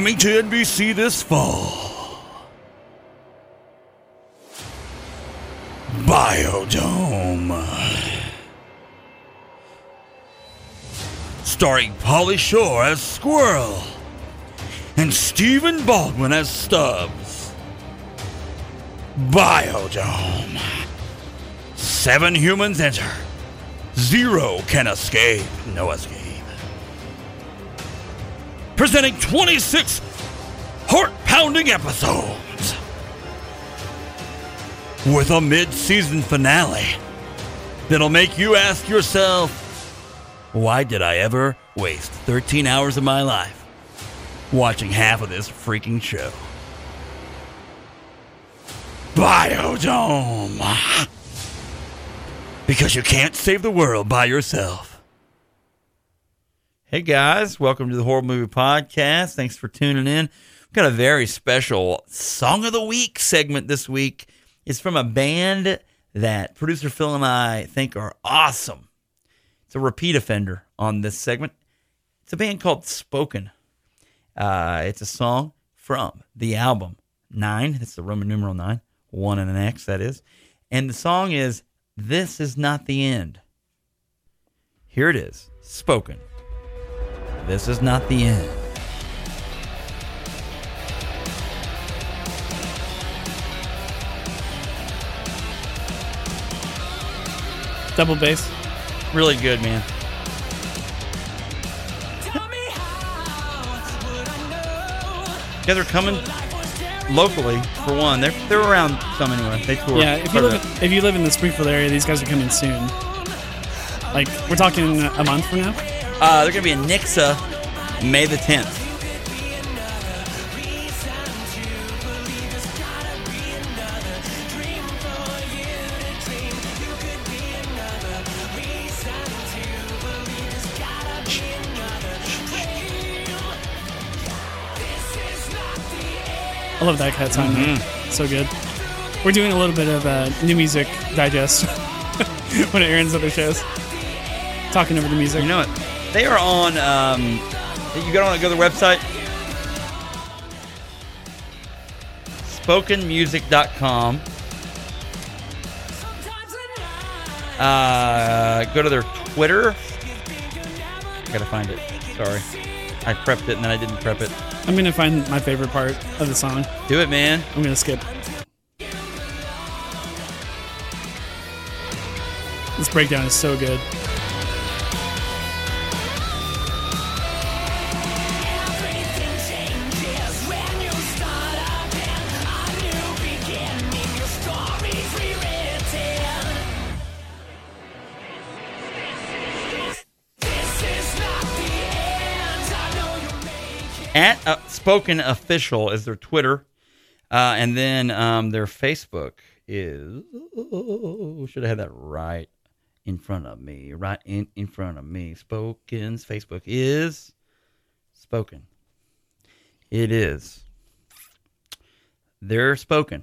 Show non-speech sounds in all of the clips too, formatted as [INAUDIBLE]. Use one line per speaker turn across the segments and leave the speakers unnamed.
Coming to NBC this fall. Biodome. Starring Pauly Shore as Squirrel and Stephen Baldwin as Stubbs. Biodome. Seven humans enter. Zero can escape. No escape presenting 26 heart pounding episodes. With a mid season finale that'll make you ask yourself, why did I ever waste 13 hours of my life watching half of this freaking show? Biodome! Because you can't save the world by yourself. Hey guys, welcome to the Horror Movie Podcast. Thanks for tuning in. We've got a very special Song of the Week segment this week. It's from a band that producer Phil and I think are awesome. It's a repeat offender on this segment. It's a band called Spoken. Uh, it's a song from the album Nine. That's the Roman numeral nine, one and an X, that is. And the song is This Is Not the End. Here it is, Spoken. This is not the end.
Double bass.
Really good, man. Yeah, they're coming locally for one. They're they're around some anyway. They tour.
Yeah, if you live if you live in the Springfield area, these guys are coming soon. Like we're talking a month from now.
Uh, they're going to be in Nixa May the 10th.
I love that kind of time. Mm-hmm. So good. We're doing a little bit of uh, new music digest [LAUGHS] when it airs other shows. Talking over the music.
You know what? They are on. Um, you got to go to the website. Spokenmusic.com. Uh, go to their Twitter. I gotta find it. Sorry. I prepped it and then I didn't prep it.
I'm gonna find my favorite part of the song.
Do it, man.
I'm gonna skip. This breakdown is so good.
Spoken Official is their Twitter, uh, and then um, their Facebook is. Oh, should have had that right in front of me, right in in front of me. Spoken's Facebook is Spoken. It is. They're Spoken,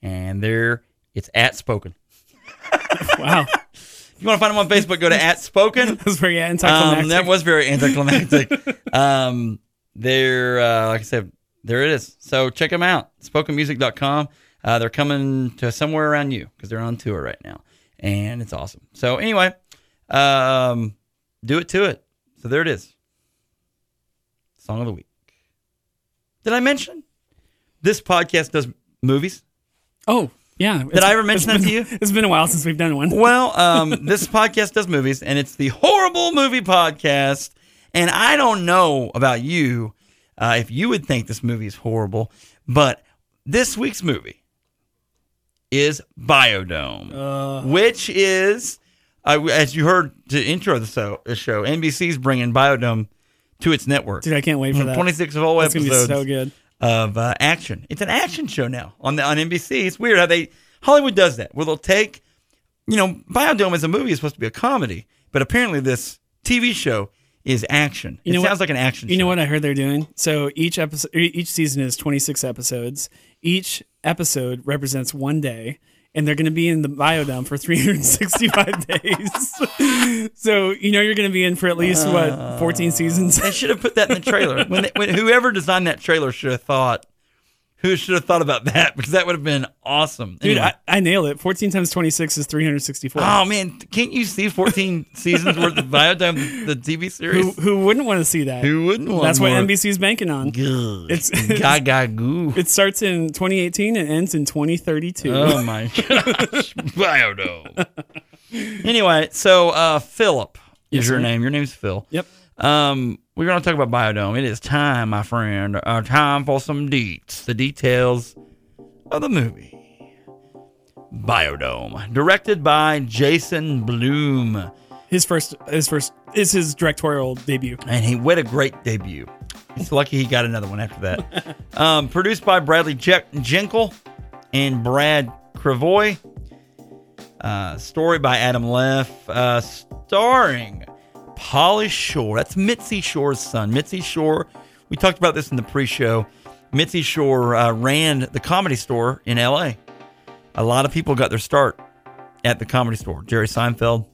and they're it's at Spoken.
wow. [LAUGHS]
you want to find them on Facebook, go to at Spoken. [LAUGHS]
that was very anticlimactic. [LAUGHS]
Um, that was very anticlimactic. um, they're, uh, like I said, there it is. So check them out. SpokenMusic.com. Uh, they're coming to somewhere around you because they're on tour right now. And it's awesome. So anyway, um, do it to it. So there it is. Song of the week. Did I mention this podcast does movies?
Oh, yeah.
Did I ever mention that
been,
to you?
It's been a while since we've done one.
Well, um, this [LAUGHS] podcast does movies, and it's the Horrible Movie Podcast. And I don't know about you uh, if you would think this movie is horrible, but this week's movie is Biodome, which is, uh, as you heard to intro the show, the show, NBC's bringing Biodome to its network.
Dude, I can't wait for that.
26 of all
That's
episodes
so good.
of uh, action. It's an action show now on the on NBC. It's weird how they Hollywood does that. Where they'll take, you know, Biodome as a movie is supposed to be a comedy, but apparently this TV show is action.
You
it
know
sounds
what-
like an action.
You
show.
know what I heard they're doing? So each episode, each season is 26 episodes. Each episode represents one day, and they're going to be in the biodome for 365 [LAUGHS] days. so you know you're going to be in for at least what 14 seasons.
They should have put that in the trailer. when, they, when whoever designed that trailer should have thought. Who should have thought about that? [LAUGHS] Because that would have been awesome.
Dude,
Anyway.
I, I nailed it. 14 times 26 is 364.
oh man, can't you see 14 [LAUGHS] seasons worth of Biodome, the TV series?
who wouldn't want to see that?
Who wouldn't want
That's what? NBC's banking on.
Good.
It's- [LAUGHS]
gaga goo.
It starts in 2018 and ends in 2032.
Oh my gosh. Biodome. anyway, so uh Philip is
Yes,
your name. Your name's Phil.
Yep.
Um, we're gonna talk about Biodome. It is time, my friend. Uh, time for some deets. The details of the movie. Biodome. Directed by Jason Bloom.
His first, his first is his directorial debut.
And he what a great debut. He's lucky he got another one after that. [LAUGHS] um, produced by Bradley Je- Jenkel and Brad Krevoy. Uh, story by Adam Leff. Uh, starring Pauly Shore. That's Mitzi Shore's son. Mitzi Shore. We talked about this in the pre-show. Mitzi Shore uh, ran the comedy store in L.A. A lot of people got their start at the comedy store. Jerry Seinfeld,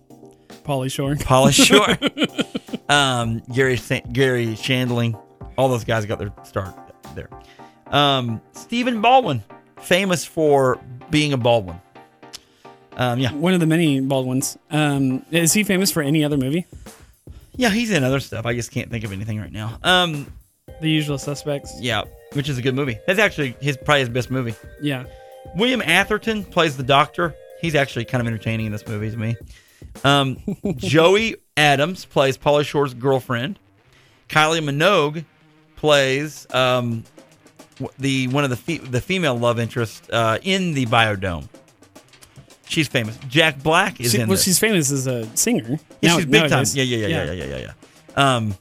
Pauly Shore.
Pauly [LAUGHS] Shore, um, Gary Sa- Garry Shandling, all those guys got their start there. Um, Stephen Baldwin, famous for being a Baldwin. Um, yeah,
One of the many Baldwins. Um, is he famous for any other movie?
Yeah, he's in other stuff. I just can't think of anything right now. Um,
The Usual Suspects.
yeah, which is a good movie. That's actually his probably his best movie.
Yeah.
William Atherton plays the doctor. He's actually kind of entertaining in this movie to me. Um, [LAUGHS] Joey Adams plays Pauly Shore's girlfriend. Kylie Minogue plays um, w- the one of the fe- the female love interest uh, in the Biodome. She's famous. Jack Black is
She,
in
well,
this.
she's famous as a singer.
Yeah,
Now-
she's big time. Yeah, yeah, yeah, yeah, yeah, yeah, yeah, yeah. Um,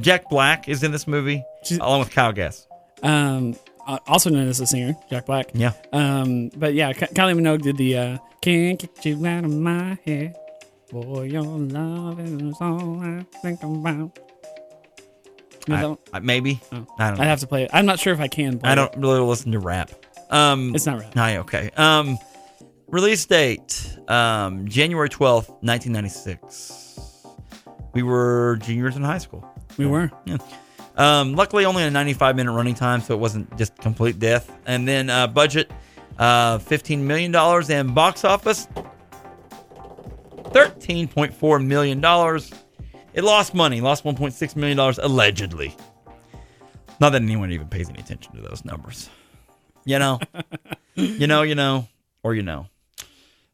Jack Black is in this movie
She's-
along with Kyle Gass.
Um, also known as a singer, Jack Black.
Yeah.
Um, but yeah, Ky- Kylie Minogue did the uh, "Can't Get You Out of My Head." Boy, your love is all I think about.
I-? I- maybe.
Oh.
I don't know.
I'd have to play it. I'm not sure if I can. Play
I don't really listen to rap. Um,
It's not rap.
No, okay. Um, release date um, January twelfth, nineteen ninety six. We were juniors in high school.
We were.
Yeah. Um, luckily, only a ninety-five minute running time, so it wasn't just complete death. And then uh, budget, uh, fifteen million dollars, and box office, thirteen point four million dollars. It lost money, lost one point six million dollars allegedly. Not that anyone even pays any attention to those numbers. You know, you know, you know, or you know.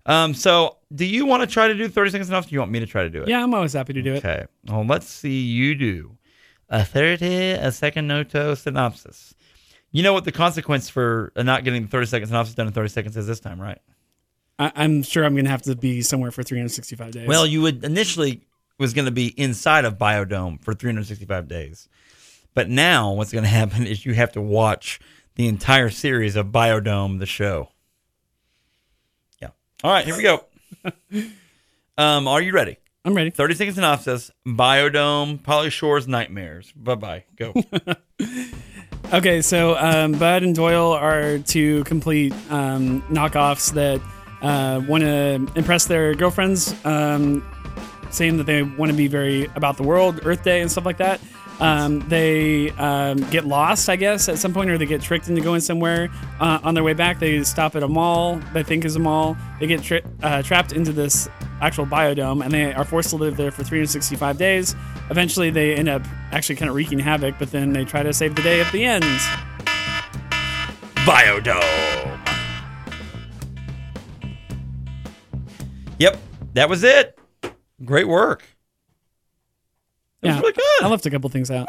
Um, so do you want to try to do 30 seconds enough? Do you want me to try to do it?
Yeah, I'm always happy to do it.
Okay. Well, let's see you do a 30 a second noto synopsis. You know what the consequence for not getting the thirty 30 second synopsis done in 30 seconds is this time, right?
I, I'm sure I'm going to have to be somewhere for 365 days.
Well, you would initially was going to be inside of Biodome for 365 days. But now what's going [LAUGHS] to happen is you have to watch the entire series of Biodome the show. Yeah. All right, here we go. [LAUGHS] um, are you ready?
I'm ready.
30 second synopsis Biodome, Pauly Shore's Nightmares. Bye bye. Go. [LAUGHS]
Okay, so um, Bud and Doyle are two complete um, knockoffs that uh, want to impress their girlfriends. Um, saying that they want to be very about the world, Earth Day, and stuff like that. Um, they um, get lost, I guess, at some point, or they get tricked into going somewhere. Uh, on their way back, they stop at a mall they think is a mall. They get tri- uh, trapped into this actual biodome, and they are forced to live there for 365 days. Eventually, they end up actually kind of wreaking havoc, but then they try to save the day at the end.
Biodome. Yep, that was it. Great work.
Yeah,
really.
I left a couple things out.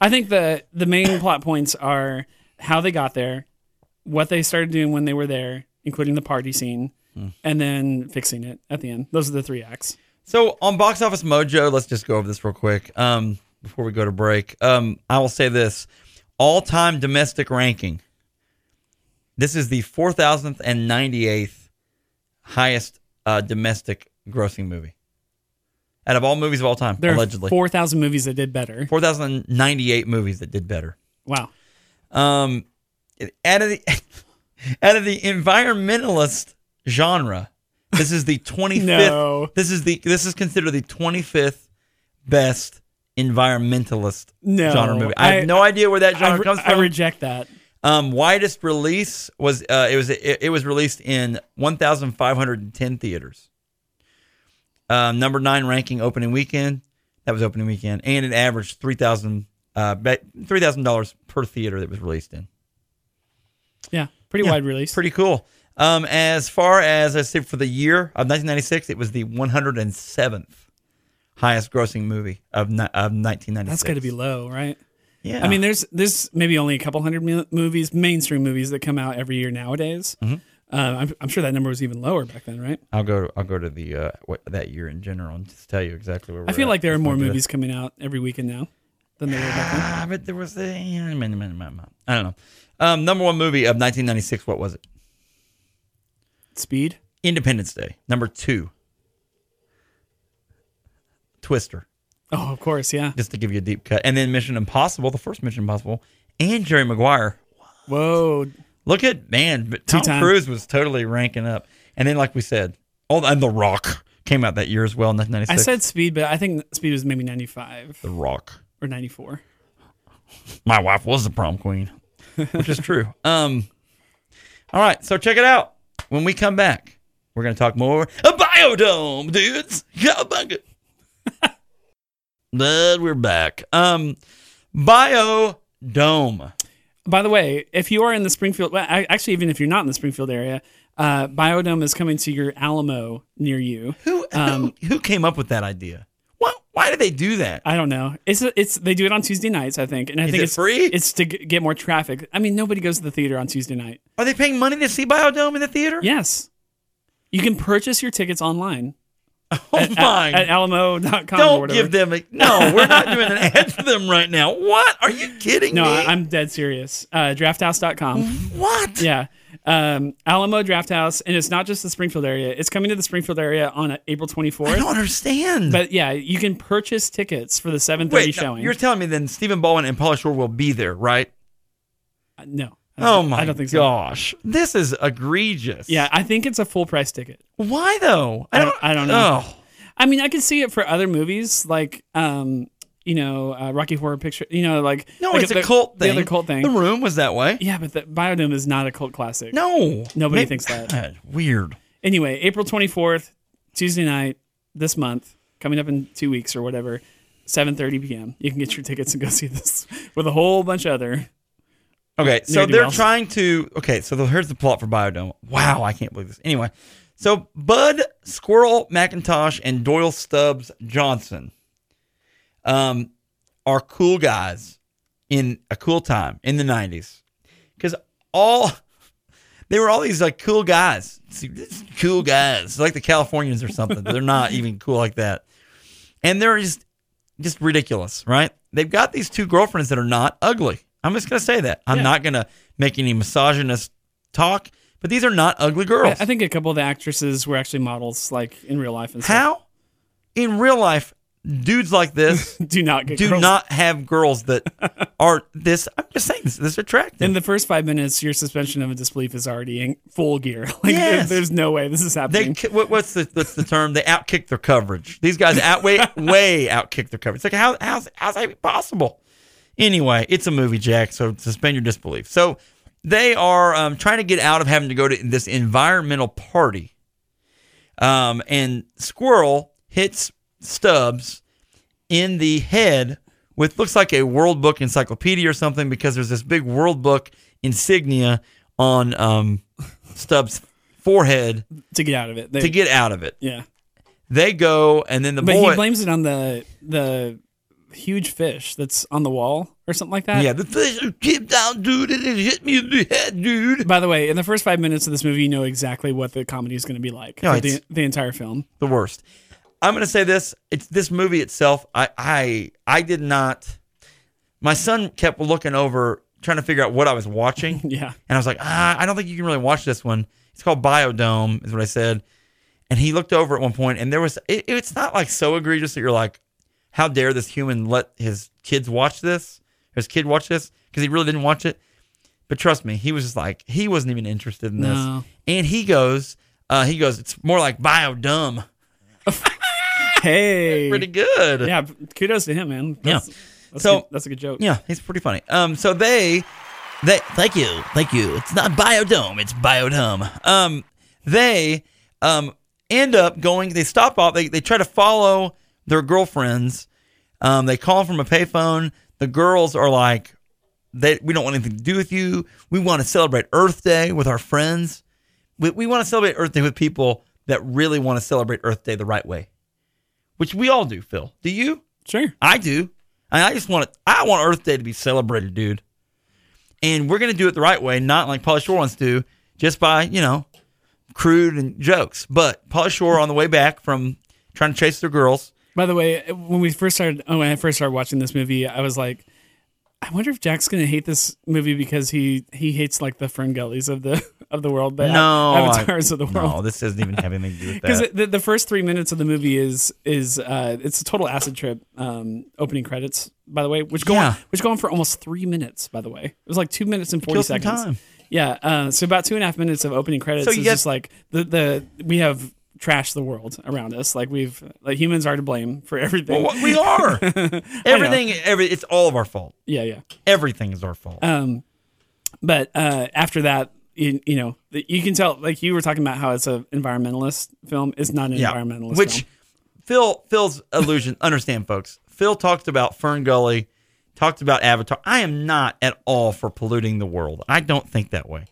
I think the the main plot points are how they got there, what they started doing when they were there, including the party scene,
Hmm.
and then fixing it at the end. Those are the three acts.
So on Box Office Mojo, let's just go over this real quick um, before we go to break. Um, I will say this: all-time domestic ranking. This is the four thousandth and ninety-eighth highest uh, domestic grossing movie out of all movies of all time.
There
allegedly,
are four thousand movies that did better.
four thousand ninety-eight movies that did better.
Wow.
Um, out of the [LAUGHS] out of the environmentalist genre, this is the [LAUGHS] twenty fifth.
No.
This is the this is considered the twenty fifth best environmentalist
No,
genre movie. I,
I-
have no idea where that genre
re-
comes from.
I reject that.
um, widest release was uh, it was it, it was released in one thousand five hundred and ten theaters. Um, number nine ranking opening weekend. That was opening weekend, and it averaged three thousand uh three thousand dollars per theater that was released in.
Yeah, pretty
Yeah,
wide release.
Pretty cool. Um, as far as I say for the year of 1996, it was the 107th highest grossing movie of, of 1996.
That's got to be low, right?
Yeah.
I mean, there's there's maybe only a couple hundred mo- movies, mainstream movies that come out every year nowadays.
Mm-hmm.
Uh, I'm, I'm sure that number was even lower back then, right?
I'll go. I'll go to the uh, what, that year in general and just tell you exactly where. We're
I feel
at.
like there are more
not do that.
movies coming out every weekend now than there were back then.
Ah, but there was a. I don't know. Um, number one movie of 1996. What was it?
Speed.
Independence Day. Number two. Twister.
Oh, of course, yeah.
Just to give you a deep cut, and then Mission Impossible, the first Mission Impossible, and Jerry Maguire.
Whoa.
Look at man, but Tom
Two-time.
Cruise was totally ranking up. And then, like we said, oh, and The Rock came out that year as well,
I said Speed, but I think Speed was maybe 95
The Rock.
or 94.
My wife was the prom queen, which is true. [LAUGHS] Um, all right, so check it out. When we come back, we're gonna talk more a biodome, dudes. [LAUGHS] But we're back. Um, biodome.
By the way, if you are in the Springfield, well, actually, even if you're not in the Springfield area, uh, Biodome is coming to your Alamo near you.
Who
Um,
who, who came up with that idea? What? Why did they do that?
I don't know. It's it's they do it on Tuesday nights, I think, and I
Is
think
it
it's
free?
It's to g- get more traffic. I mean, nobody goes to the theater on Tuesday night.
Are they paying money to see Biodome in the theater?
Yes, you can purchase your tickets online
Oh my!
at, at alamo.com
Don't give them a no. We're not doing an ad for them right now. What? Are you kidding
no,
me?
I- I'm dead serious. Uh, drafthouse.com.
what?
Yeah. Um, Alamo Drafthouse, and it's not just the Springfield area. It's coming to the Springfield area on April
I
24th.
don't understand.
But yeah, you can purchase tickets for the 7:30
Wait, no,
showing.
you're telling me then Stephen Baldwin and Pauly Shore will be there, right?
Uh, no.
Oh my
I don't think so.
gosh, this is egregious.
Yeah, I think it's a full price ticket.
Why though?
I don't- I don't know.
Oh.
I mean, I could see it for other movies like um, you know, uh, Rocky Horror Picture, you know, like
No,
like
it's
the,
a cult thing.
The other cult thing.
The Room was that way.
yeah, but the Biodome is not a cult classic.
No,
Nobody
Maybe-
thinks that. [LAUGHS]
God, weird.
Anyway, April 24th, Tuesday night this month, coming up in 2 weeks or whatever, 7:30 p.m. You can get your tickets and go see this [LAUGHS] with a whole bunch of other
Okay, so they're trying to. Okay, so the, here's the plot for Biodome. Wow, I can't believe this. Anyway, so Bud Squirrel McIntosh and Doyle Stubbs Johnson, um, are cool guys in a cool time in the '90s, because all [LAUGHS] they were all these like cool guys, See, cool guys, like the Californians or something. they're not [LAUGHS] even cool like that, and they're just just ridiculous, right? They've got these two girlfriends that are not ugly. I'm just gonna say that. I'm
Yeah.
not gonna make any misogynist talk, but these are not ugly girls.
I think a couple of the actresses were actually models like in real life and stuff.
How? In real life, dudes like this [LAUGHS]
Do not get
do
girls.
not have girls that [LAUGHS] are this. I'm just saying this, this attractive.
In the first five minutes, your suspension of disbelief is already in full gear. [LAUGHS] Like there- there's no way this is happening.
what, what's the what's the term? They outkick their coverage. These guys out way way outkick their coverage. It's like how how's how's that possible? Anyway, it's a movie, Jack. So suspend your disbelief. So they are um, trying to get out of having to go to this environmental party. Um, and Squirrel hits Stubbs in the head with looks like a World Book encyclopedia or something because there's this big World Book insignia on um, Stubbs' forehead
to get out of it. They-
to get out of it.
yeah,
They go, and then the
but
boy.
he blames it on the the huge fish that's on the wall or something like that.
yeah, the fish came down, dude, and it hit me in the head, dude.
By the way, in the first five minutes of this movie, you know exactly what the comedy is going to be like
No,
the, the entire film.
The worst. I'm gonna say this. It's this movie itself. I I I did not. My son kept looking over, trying to figure out what I was watching. [LAUGHS]
Yeah,
And I was like, ah, I don't think you can really watch this one. It's called Biodome, is what I said. And he looked over at one point, and there was, it, it's not like so egregious that you're like, how dare this human let his kids watch this? His kid watch this? Because he really didn't watch it. But trust me, he was just like, he wasn't even interested in this.
No.
And he goes, uh, he goes, it's more like Biodome. [LAUGHS] [LAUGHS]
hey,
Pretty good.
yeah, kudos to him, man. That's, that's
So-
a good, that's a good joke.
Yeah, he's pretty funny. Um, so they, they, thank you, thank you. It's not biodome, it's biodome. Um, they, um, end up going. They stop off. They they try to follow their girlfriends. Um, they call from a payphone. The girls are like, they we don't want anything to do with you. We want to celebrate Earth Day with our friends. We we want to celebrate Earth Day with people that really want to celebrate Earth Day the right way, which we all do. Phil, do you?
Sure.
I do. I, I just want it. I want Earth Day to be celebrated, dude. And we're gonna do it the right way, not like Pauly Shore wants to, just by you know, crude and jokes. But Pauly Shore on the way back from trying to chase their girls.
By the way, when we first started, oh, when I first started watching this movie, I was like, I wonder if Jack's gonna hate this movie because he he hates like the fern gullies of the [LAUGHS] of the world, the
No, I-
avatars of the world.
No, this doesn't even have anything to do with [LAUGHS] that.
Because the, the first three minutes of the movie is is uh, it's a total acid trip um, opening credits. By the way, which go
Yeah.
on which go on for almost three minutes. By the way, it was like two minutes and forty seconds. Yeah, uh, so about two and a half minutes of opening credits
So
is
get-
just like the the we have trashed the world around us. Like we've like humans are to blame for everything.
Well, we are. [LAUGHS] Everything. Every. It's all of our fault.
yeah, yeah.
Everything is our fault.
Um, but uh, after that, you, you know, you can tell. Like you were talking about how it's an environmentalist film. It's not an environmentalist film.
Which
film.
Phil Phil's illusion. [LAUGHS] understand, folks. Phil talked about Fern Gully, talked about Avatar. I am not at all for polluting the world. I don't think that way.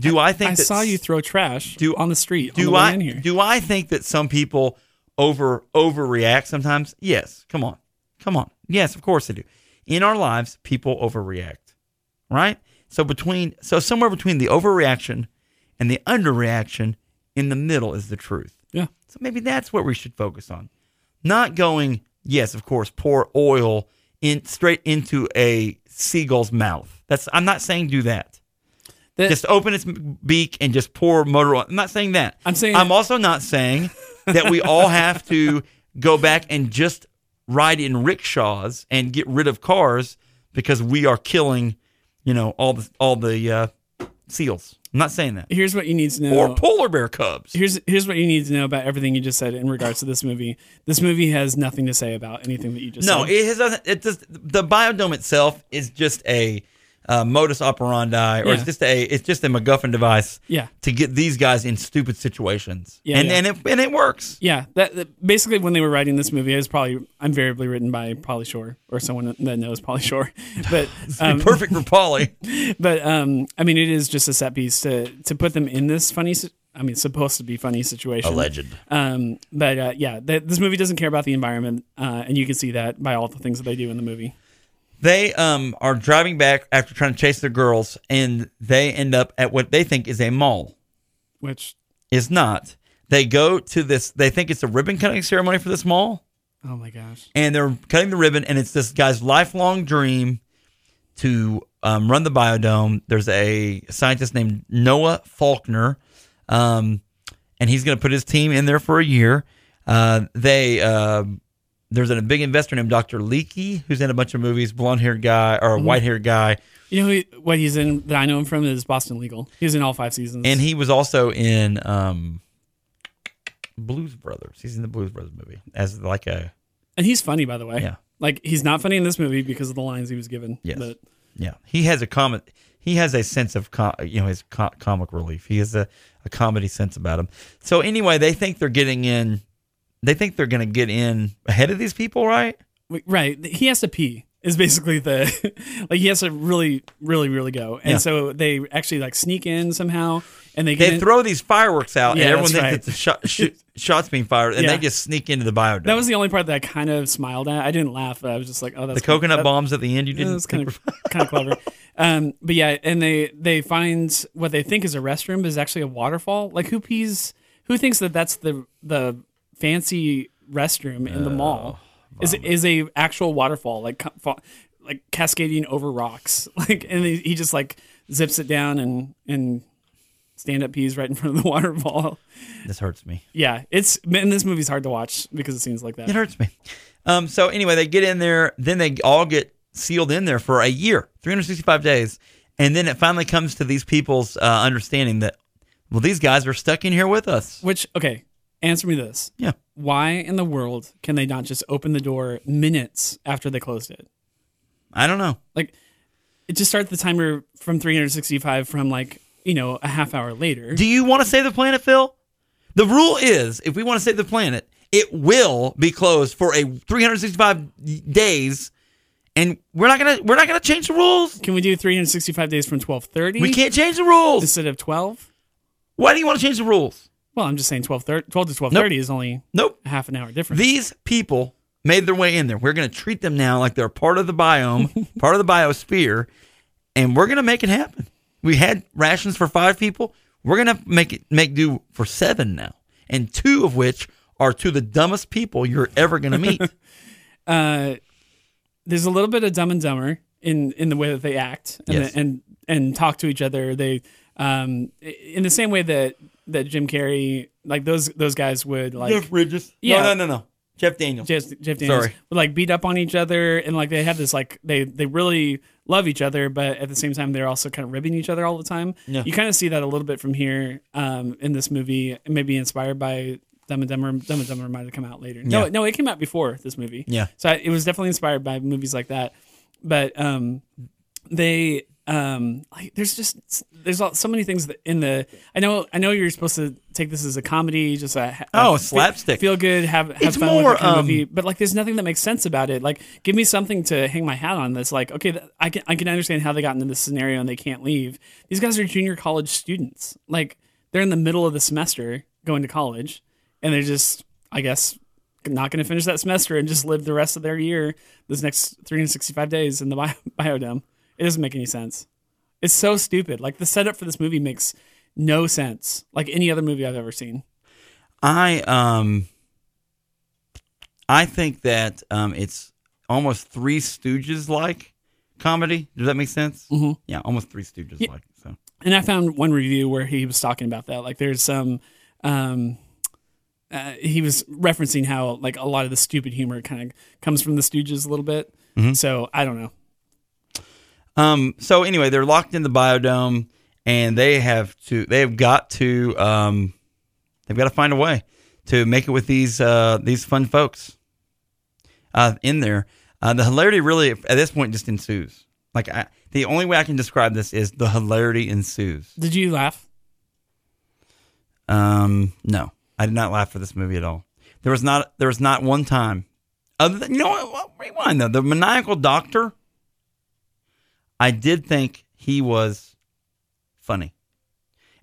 Do I think
I
that
saw you throw trash
Do-
on the street on
do
the
I do I think that some people over overreact sometimes? Yes. Come on. Come on. Yes, of course they do. In our lives, people overreact. Right? So between so somewhere between the overreaction and the underreaction, in the middle is the truth.
yeah.
So maybe that's what we should focus on. Not going, yes, of course, pour oil in straight into a seagull's mouth. That's I'm not saying do that.
That-
just open its beak and just pour motor oil. I'm not saying that.
I'm saying-
I'm also not saying that we all have to go back and just ride in rickshaws and get rid of cars because we are killing, you know, all the all the uh, seals. I'm not saying that.
Here's what you need to know.
Or polar bear cubs.
here's here's what you need to know about everything you just said in regards to this movie. This movie has nothing to say about anything that you just
No,
said.
No, it has. It just the biodome itself is just a uh, modus operandi, or
Yeah.
it's just a it's just a MacGuffin device.
Yeah.
To get these guys in stupid situations.
Yeah,
And
yeah.
and it and it works.
yeah, that, that- basically when they were writing this movie, it was probably invariably written by Pauly Shore or someone that knows Pauly Shore. [LAUGHS] But [LAUGHS] um,
Perfect for Pauly. [LAUGHS]
but um, I mean, it is just a set piece to to put them in this funny. I mean, supposed to be funny situation.
legend.
Um, but uh, yeah, th- this movie doesn't care about the environment, uh, and you can see that by all the things that they do in the movie.
They um are driving back after trying to chase their girls, and they end up at what they think is a mall.
Which,
Is not. They go to this. They think it's a ribbon cutting ceremony for this mall.
oh my gosh,
and they're cutting the ribbon, and it's this guy's lifelong dream to um, run the biodome. There's a scientist named Noah Faulkner, um, and he's going to put his team in there for a year. Uh, they uh, there's a big investor named Dr. Leakey who's in a bunch of movies, blonde haired guy or
Mm-hmm.
white haired guy,
You know who, what he's in that I know him from is Boston Legal. He's in all five seasons.
and he was also in um, Blues Brothers. He's in the Blues Brothers movie as like a
and he's funny by the way.
Yeah.
Like he's not funny in this movie because of the lines he was given.
Yes.
But
yeah. He has a comic. He has a sense of com- you know his co- comic relief. He has a, a comedy sense about him. So anyway, they think they're getting in. They think they're going to get in ahead of these people, right?
Right. He has to pee. Is basically the [LAUGHS] like he has to really, really, really go, and
Yeah.
so they actually like sneak in somehow, and they get
They
in-
throw these fireworks out,
Yeah,
and everyone thinks
right.
it's a shot, shoot, [LAUGHS] shots being fired, and
Yeah.
they just sneak into the biodome.
That was the only part that I kind of smiled at. I didn't laugh, but I was just like, "Oh, that's
the coconut
that,
bombs at the end. You
That
didn't.
was kind of kind of clever." Um, but yeah, and they they find what they think is a restroom is actually a waterfall. Like who pees? Who thinks that that's the the fancy restroom in the mall? Is is a actual waterfall like like cascading over rocks? [LAUGHS] Like and he, he just like zips it down and and stand up pees right in front of the [LAUGHS] waterfall.
this hurts me.
Yeah, it's and this movie's hard to watch because it seems like that.
It hurts me. Um, so anyway, they get in there, then they all get sealed in there for a year, 365 days, and then it finally comes to these people's uh, understanding that, well, these guys are stuck in here with us.
Which okay, answer me this:
Yeah,
Why in the world can they not just open the door minutes after they closed it?
I don't know.
Like, it just starts the timer from 365 from like you know a half hour later.
Do you want to save the planet, Phil? The rule is, if we want to save the planet, it will be closed for a 365 days, and we're not gonna we're not gonna change the rules.
Can we do 365 days from 12:30?
We can't change the rules.
instead of 12.
Why do you want to change the rules?
Well, I'm just saying 12 12 to 12:30 is only
Nope.
a half an hour difference.
These people made their way in there. We're going to treat them now like they're part of the biome, [LAUGHS] part of the biosphere, and we're going to make it happen. We had rations for five people. We're going to make it make do for seven now, and two of which are to the dumbest people you're ever going [LAUGHS] to meet.
uh, there's a little bit of Dumb and Dumber in in the way that they act and
Yes.
and and talk to each other. They um in the same way that that Jim Carrey like those those guys would like Jeff
Bridges.
Yeah.
No, no, no, no. Jeff Daniels.
Jeff, Jeff Daniels
Sorry.
would like beat up on each other and like they have this like they they really love each other but at the same time they're also kind of ribbing each other all the time
Yeah.
you kind of see that a little bit from here um in this movie maybe inspired by Dumb and Dumber Dumb and Dumber might have come out later no
Yeah.
no it came out before this movie
Yeah.
so I, it was definitely inspired by movies like that but um they um like there's just there's all, so many things that in the I know I know you're supposed to take this as a comedy just a, a
Oh, slapstick.
feel good have have
It's
fun
more,
with the
um,
movie but like there's nothing that makes sense about it. Like give me something to hang my hat on that's like okay I can I can understand how they got into this scenario and they can't leave. These guys are junior college students. Like they're in the middle of the semester going to college and they're just I guess not going to finish that semester and just live the rest of their year this next 365 days in the bio- [LAUGHS] biodome it doesn't make any sense it's so stupid like the setup for this movie makes no sense like any other movie I've ever seen
I um I think that um it's almost Three Stooges like comedy. Does that make sense? Mm-hmm. Yeah, almost Three Stooges like. So
And I found one review where he was talking about that. Like, there's some, um, uh, he was referencing how like a lot of the stupid humor kind of comes from the Stooges a little bit. So I don't know.
Um so anyway, they're locked in the biodome and they have to they have got to um they've got to find a way to make it with these uh these fun folks uh in there. Uh, the hilarity really at this point just ensues. Like I, the only way I can describe this is the hilarity ensues.
Did you laugh?
Um, no, I did not laugh for this movie at all. There was not there was not one time. Other than you know what? what- Rewind though. The maniacal doctor. I did think he was funny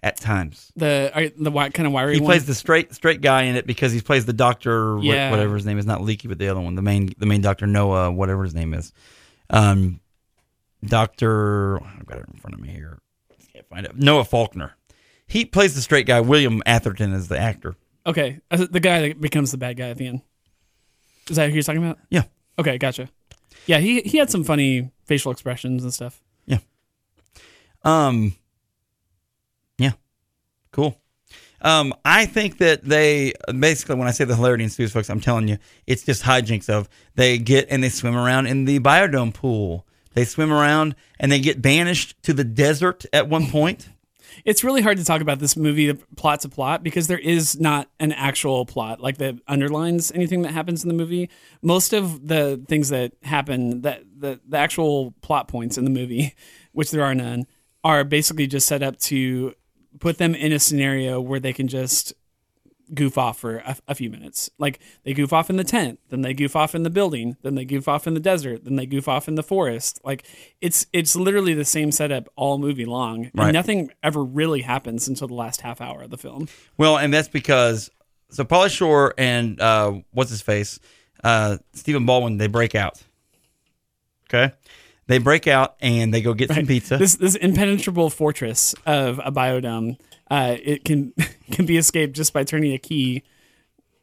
at times.
The are, the kind of wiry
He
one.
plays the straight straight guy in it because he plays the doctor,
Yeah.
whatever his name is, not Leaky, but the other one, the main the main doctor Noah, whatever his name is. Um, Doctor, I've got it in front of me here. Can't find it. Noah Faulkner. He plays the straight guy. William Atherton is the actor.
okay, the guy that becomes the bad guy at the end. Is that who you're talking about?
Yeah.
Okay, gotcha. Yeah, he he had some funny facial expressions and stuff. Yeah.
Um. Yeah. Cool. Um, I think that they basically, when I say the hilarity ensues, folks, I'm telling you, it's just hijinks of they get and they swim around in the biodome pool. They swim around and they get banished to the desert at one point. [LAUGHS]
It's really hard to talk about this movie plot to plot because there is not an actual plot like that underlines anything that happens in the movie. Most of the things that happen, that the, the actual plot points in the movie, which there are none, are basically just set up to put them in a scenario where they can just goof off for a, a, few minutes. Like they goof off in the tent, then they goof off in the building, then they goof off in the desert, then they goof off in the forest. Like it's it's literally the same setup all movie long, and
Right.
nothing ever really happens until the last half hour of the film.
Well, and that's because so Pauly Shore and uh, what's his face, uh, Stephen Baldwin, they break out. Okay, they break out and they go get some pizza.
This this impenetrable fortress of a biodome, uh, it can [LAUGHS] can be escaped just by turning a key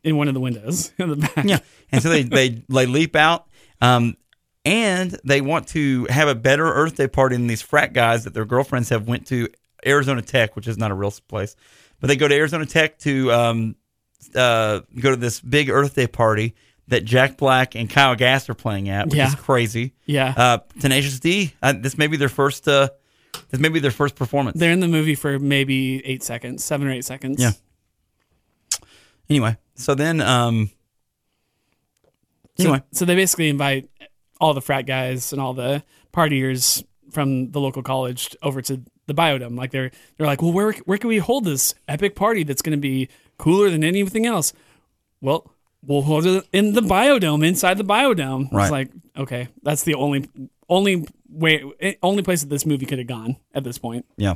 in one of the windows [LAUGHS] in the back.
yeah, and so they [LAUGHS] they they leap out. Um, and they want to have a better Earth Day party than these frat guys that their girlfriends have went to Arizona Tech, which is not a real place, but they go to Arizona Tech to um, uh, go to this big Earth Day party that Jack Black and Kyle Gass are playing at, which
Yeah.
is crazy.
Yeah.
Uh, Tenacious D. Uh, this may be their first. Uh, this may be their first performance.
They're in the movie for maybe eight seconds, seven or eight seconds.
Yeah. Anyway, so then, um,
So,
anyway,
so they basically invite all the frat guys and all the partiers from the local college over to the biodome. Like they're they're like, well, where where can we hold this epic party that's going to be cooler than anything else? Well, we'll hold it in the biodome, inside the biodome.
Right.
It's like, okay, that's the only only way, eh, only place that this movie could have gone at this point.
Yeah.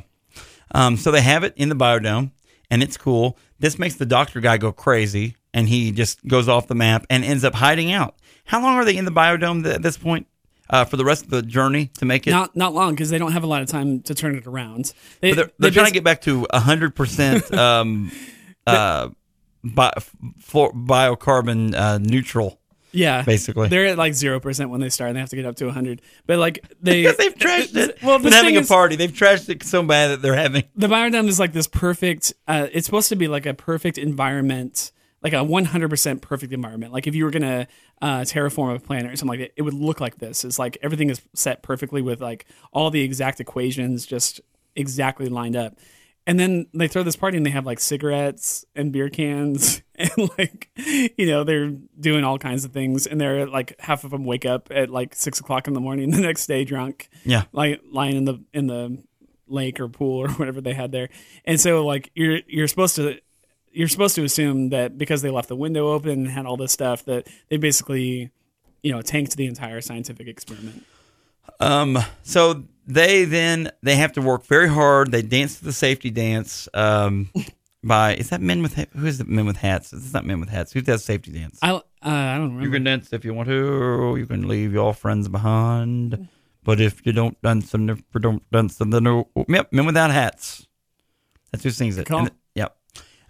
Um, so they have it in the biodome, and it's cool. This makes the doctor guy go crazy, and he just goes off the map and ends up hiding out. How long are they in the biodome th- at this point? Uh, for the rest of the journey to make it,
Not not long because they don't have a lot of time to turn it around. They,
they're trying to get back to hundred percent um, [LAUGHS] uh, bi- for biocarbon uh, neutral,
yeah,
basically.
They're at like zero percent when they start, and they have to get up to hundred. But like they, [LAUGHS]
because they've trashed it.
Well, the
Been having a
is-
party. They've trashed it so bad that they're having.
the biodome is like this perfect. Uh, it's supposed to be like a perfect environment, like a one hundred percent perfect environment. Like if you were gonna uh, terraform a planet or something like that, it would look like this. It's like everything is set perfectly with like all the exact equations just exactly lined up. And then they throw this party and they have like cigarettes and beer cans [LAUGHS] and like you know they're doing all kinds of things and they're like half of them wake up at like six o'clock in the morning [LAUGHS] the next day drunk
Yeah.
like lying in the in the lake or pool or [LAUGHS] whatever they had there. And so like you're you're supposed to you're supposed to assume that because they left the window open and had all this stuff that they basically you know tanked the entire scientific experiment.
Um, so they then they have to work very hard. They dance to the safety dance. Um, [LAUGHS] by is that men with who is the men with hats? It's not men with hats. Who does safety dance?
I uh, I don't remember.
You can dance if you want to. You can leave your friends behind. But if you don't dance, then if you don't dance, then no. Yep, men without hats. That's who sings it.
Cool.
And yep.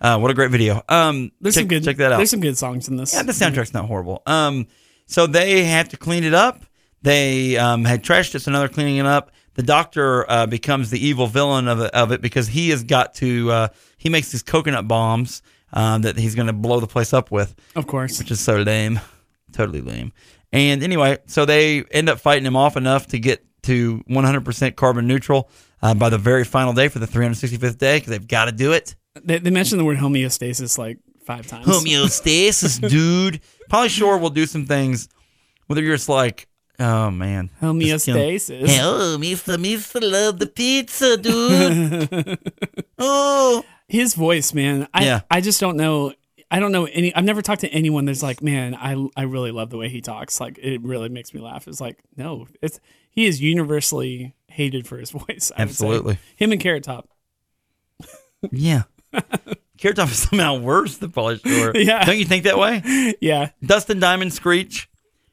Uh, what a great video. Um,
there's
check,
some good
check that out.
There's some good songs in this.
Yeah, the soundtrack's not horrible. Um, so they have to clean it up. They um, had trashed it, so now they're cleaning it up. The doctor uh, becomes the evil villain of it, of it because he has got to. Uh, he makes these coconut bombs um, that he's going to blow the place up with,
Of course.
which is so lame, totally lame. And anyway, so they end up fighting him off enough to get to 100% carbon neutral uh, by the very final day for the 365th day because they've got to do it.
They, they mentioned the word homeostasis like five times.
homeostasis, [LAUGHS] dude. Pauly Shore will do some things whether you're just like, oh man, Just, you know,
homeostasis.
Oh, Mister, Mister, love the pizza, dude. [LAUGHS] oh,
his voice, man. I
Yeah.
I just don't know. I don't know any. I've never talked to anyone that's like, man, I I really love the way he talks. Like it really makes me laugh. It's like, no, it's he is universally hated for his [LAUGHS] voice. I.
Absolutely.
him and Carrot Top.
yeah. [LAUGHS] Carrot Top is somehow worse than Polish Shore.
Yeah.
Don't you think that way?
Yeah,
Dustin Diamond, Screech,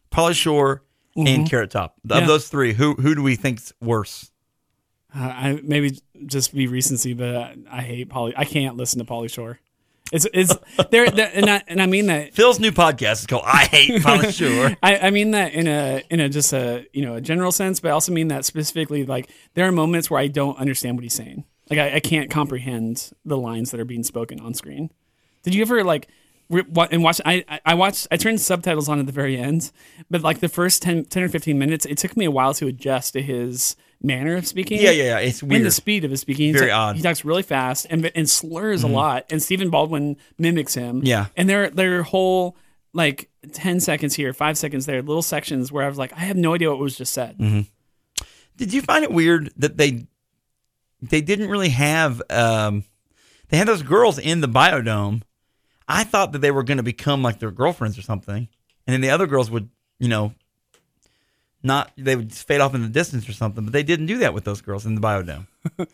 Polish Shore, and Carrot Top. Of
Yeah.
those three, who who do we think's worse?
uh, I maybe just be recency, but I, I hate Pauly. I can't listen to Pauly Shore. It's it's [LAUGHS] there, and I and I mean that
Phil's new podcast is called I Hate Pauly [LAUGHS] Shore.
I, I mean that in a in a just a you know a general sense, but I also mean that specifically like there are moments where I don't understand what he's saying. Like I, I can't comprehend the lines that are being spoken on screen. Did you ever like and watch? I I- watched. I turned subtitles on at the very end, but like the first 10, 10 or fifteen minutes, it took me a while to adjust to his manner of speaking.
Yeah, yeah, yeah. It's weird.
And the speed of his speaking,
Very
like-
odd. Mm-hmm.
He talks really fast and and slurs a lot. And Stephen Baldwin mimics him.
Yeah.
and their their whole like ten seconds here, five seconds there, little sections where I was like, I have no idea what was just said.
Mm-hmm. Did you find it weird that they they didn't really have um they had those girls in the biodome. I thought that they were going to become like their girlfriends or something, and then the other girls would, you know, not they would just fade off in the distance or something. But they didn't do that with those girls in the biodome. [LAUGHS]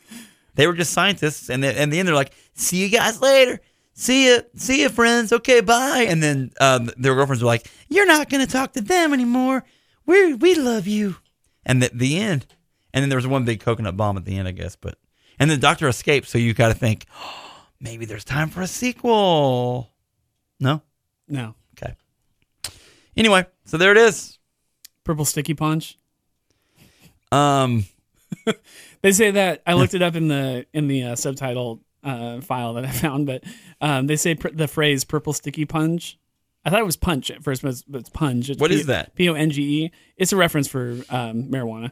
they were just scientists, and they, and the end they're like, "See you guys later." See ya, see ya, friends. Okay, bye. And then um, their girlfriends were like, "You're not gonna talk to them anymore. We we love you." And the the end. And then there was one big coconut bomb at the end, I guess. But and the doctor escaped, so you got to think, oh, maybe there's time for a sequel. No,
No,
okay. Anyway, so there it is.
purple sticky punch.
Um, [LAUGHS]
They say that I looked it up in the in the uh, subtitle uh, file that I [LAUGHS] found, but um, they say pr- the phrase "purple sticky punch." I thought it was punch at first, but it's, but it's punch. It's
What
P-
is that?
P O N G E. It's a reference for um, marijuana.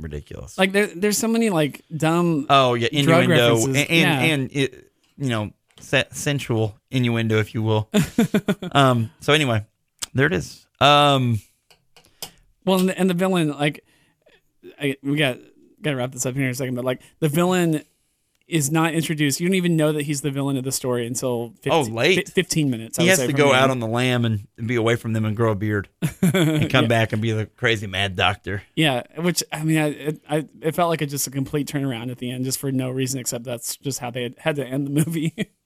ridiculous.
Like there, there's so many like dumb.
oh yeah,
drug
innuendo and
references,
and,
yeah.
and it, you know, se- sensual innuendo, if you will. [LAUGHS] um. So anyway, there it is. Um.
Well, and the, and the villain, like, I, we got got to wrap this up here in a second, but like the villain is not introduced. You don't even know that he's the villain of the story until 15,
Oh, late.
fi- fifteen minutes. I
He has to go out on the lamb and, and be away from them and grow a beard [LAUGHS] and come back and be the crazy mad doctor.
Yeah, which I mean, I it, I it felt like a, just a complete turnaround at the end, just for no reason except that's just how they had, had to end the movie. [LAUGHS]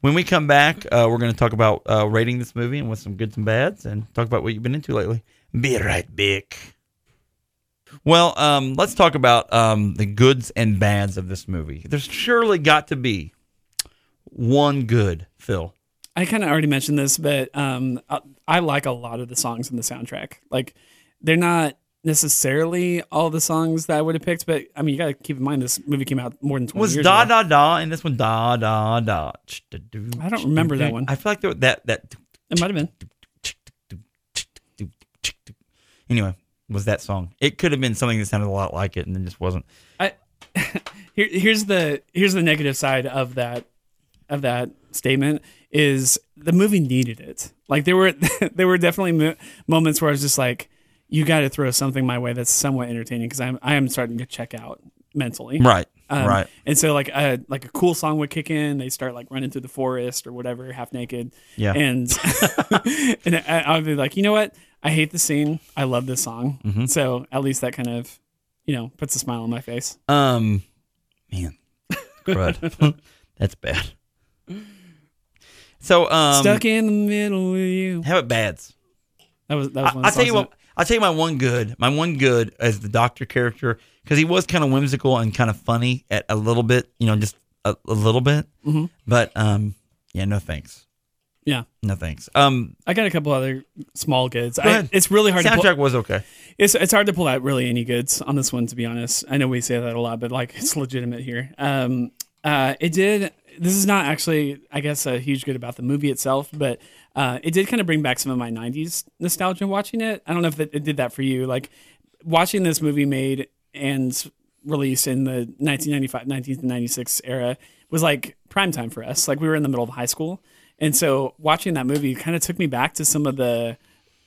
When we come back, uh, we're going to talk about uh, rating this movie and with some goods and bads and talk about what you've been into lately. Be right back. Well, um, let's talk about um, the goods and bads of this movie. There's surely got to be one good, Phil.
I kind of already mentioned this, but um, I, I like a lot of the songs in the soundtrack. Like, they're not necessarily all the songs that I would have picked, but I mean, you got to keep in mind this movie came out more than twenty
Was
years
da
ago.
da da and this one da da da.
I don't remember that one.
I feel like there, that that
It might have been.
anyway was that song. It could have been something that sounded a lot like it and then just wasn't.
I [LAUGHS] here, here's the here's the negative side of that of that statement is the movie needed it. Like there were [LAUGHS] there were definitely mo- moments where I was just like, you got to throw something my way that's somewhat entertaining because I'm I am starting to check out mentally.
Right.
Um,
right.
And so like a like a cool song would kick in. They start like running through the forest or whatever, half naked.
Yeah.
And [LAUGHS] and I, I would be like, you know what? I hate the scene. I love this song.
Mm-hmm.
So at least that kind of, you know, puts a smile on my face.
Um, man, crud. [LAUGHS] That's bad. So, um,
Stuck in the middle with you.
how about bads?
That was that was
I,
one.
I'll tell you what. I'll tell you my one good. My one good as the doctor character because he was kind of whimsical and kind of funny at a little bit. You know, just a, a little bit.
Mhm.
But um, yeah, no thanks.
Yeah,
No thanks. Um,
I got a couple other small goods. I, it's really hard to pull,
soundtrack was okay.
it's it's hard to pull out really any goods on this one to be honest. I know we say that a lot, but like it's legitimate here. Um, uh, it did. This is not actually, I guess, a huge good about the movie itself, but uh, it did kind of bring back some of my '90s nostalgia watching it. I don't know if it, it did that for you. Like watching this movie made and released in the 1995, 1996 era was like prime time for us. Like we were in the middle of high school, and so watching that movie kind of took me back to some of the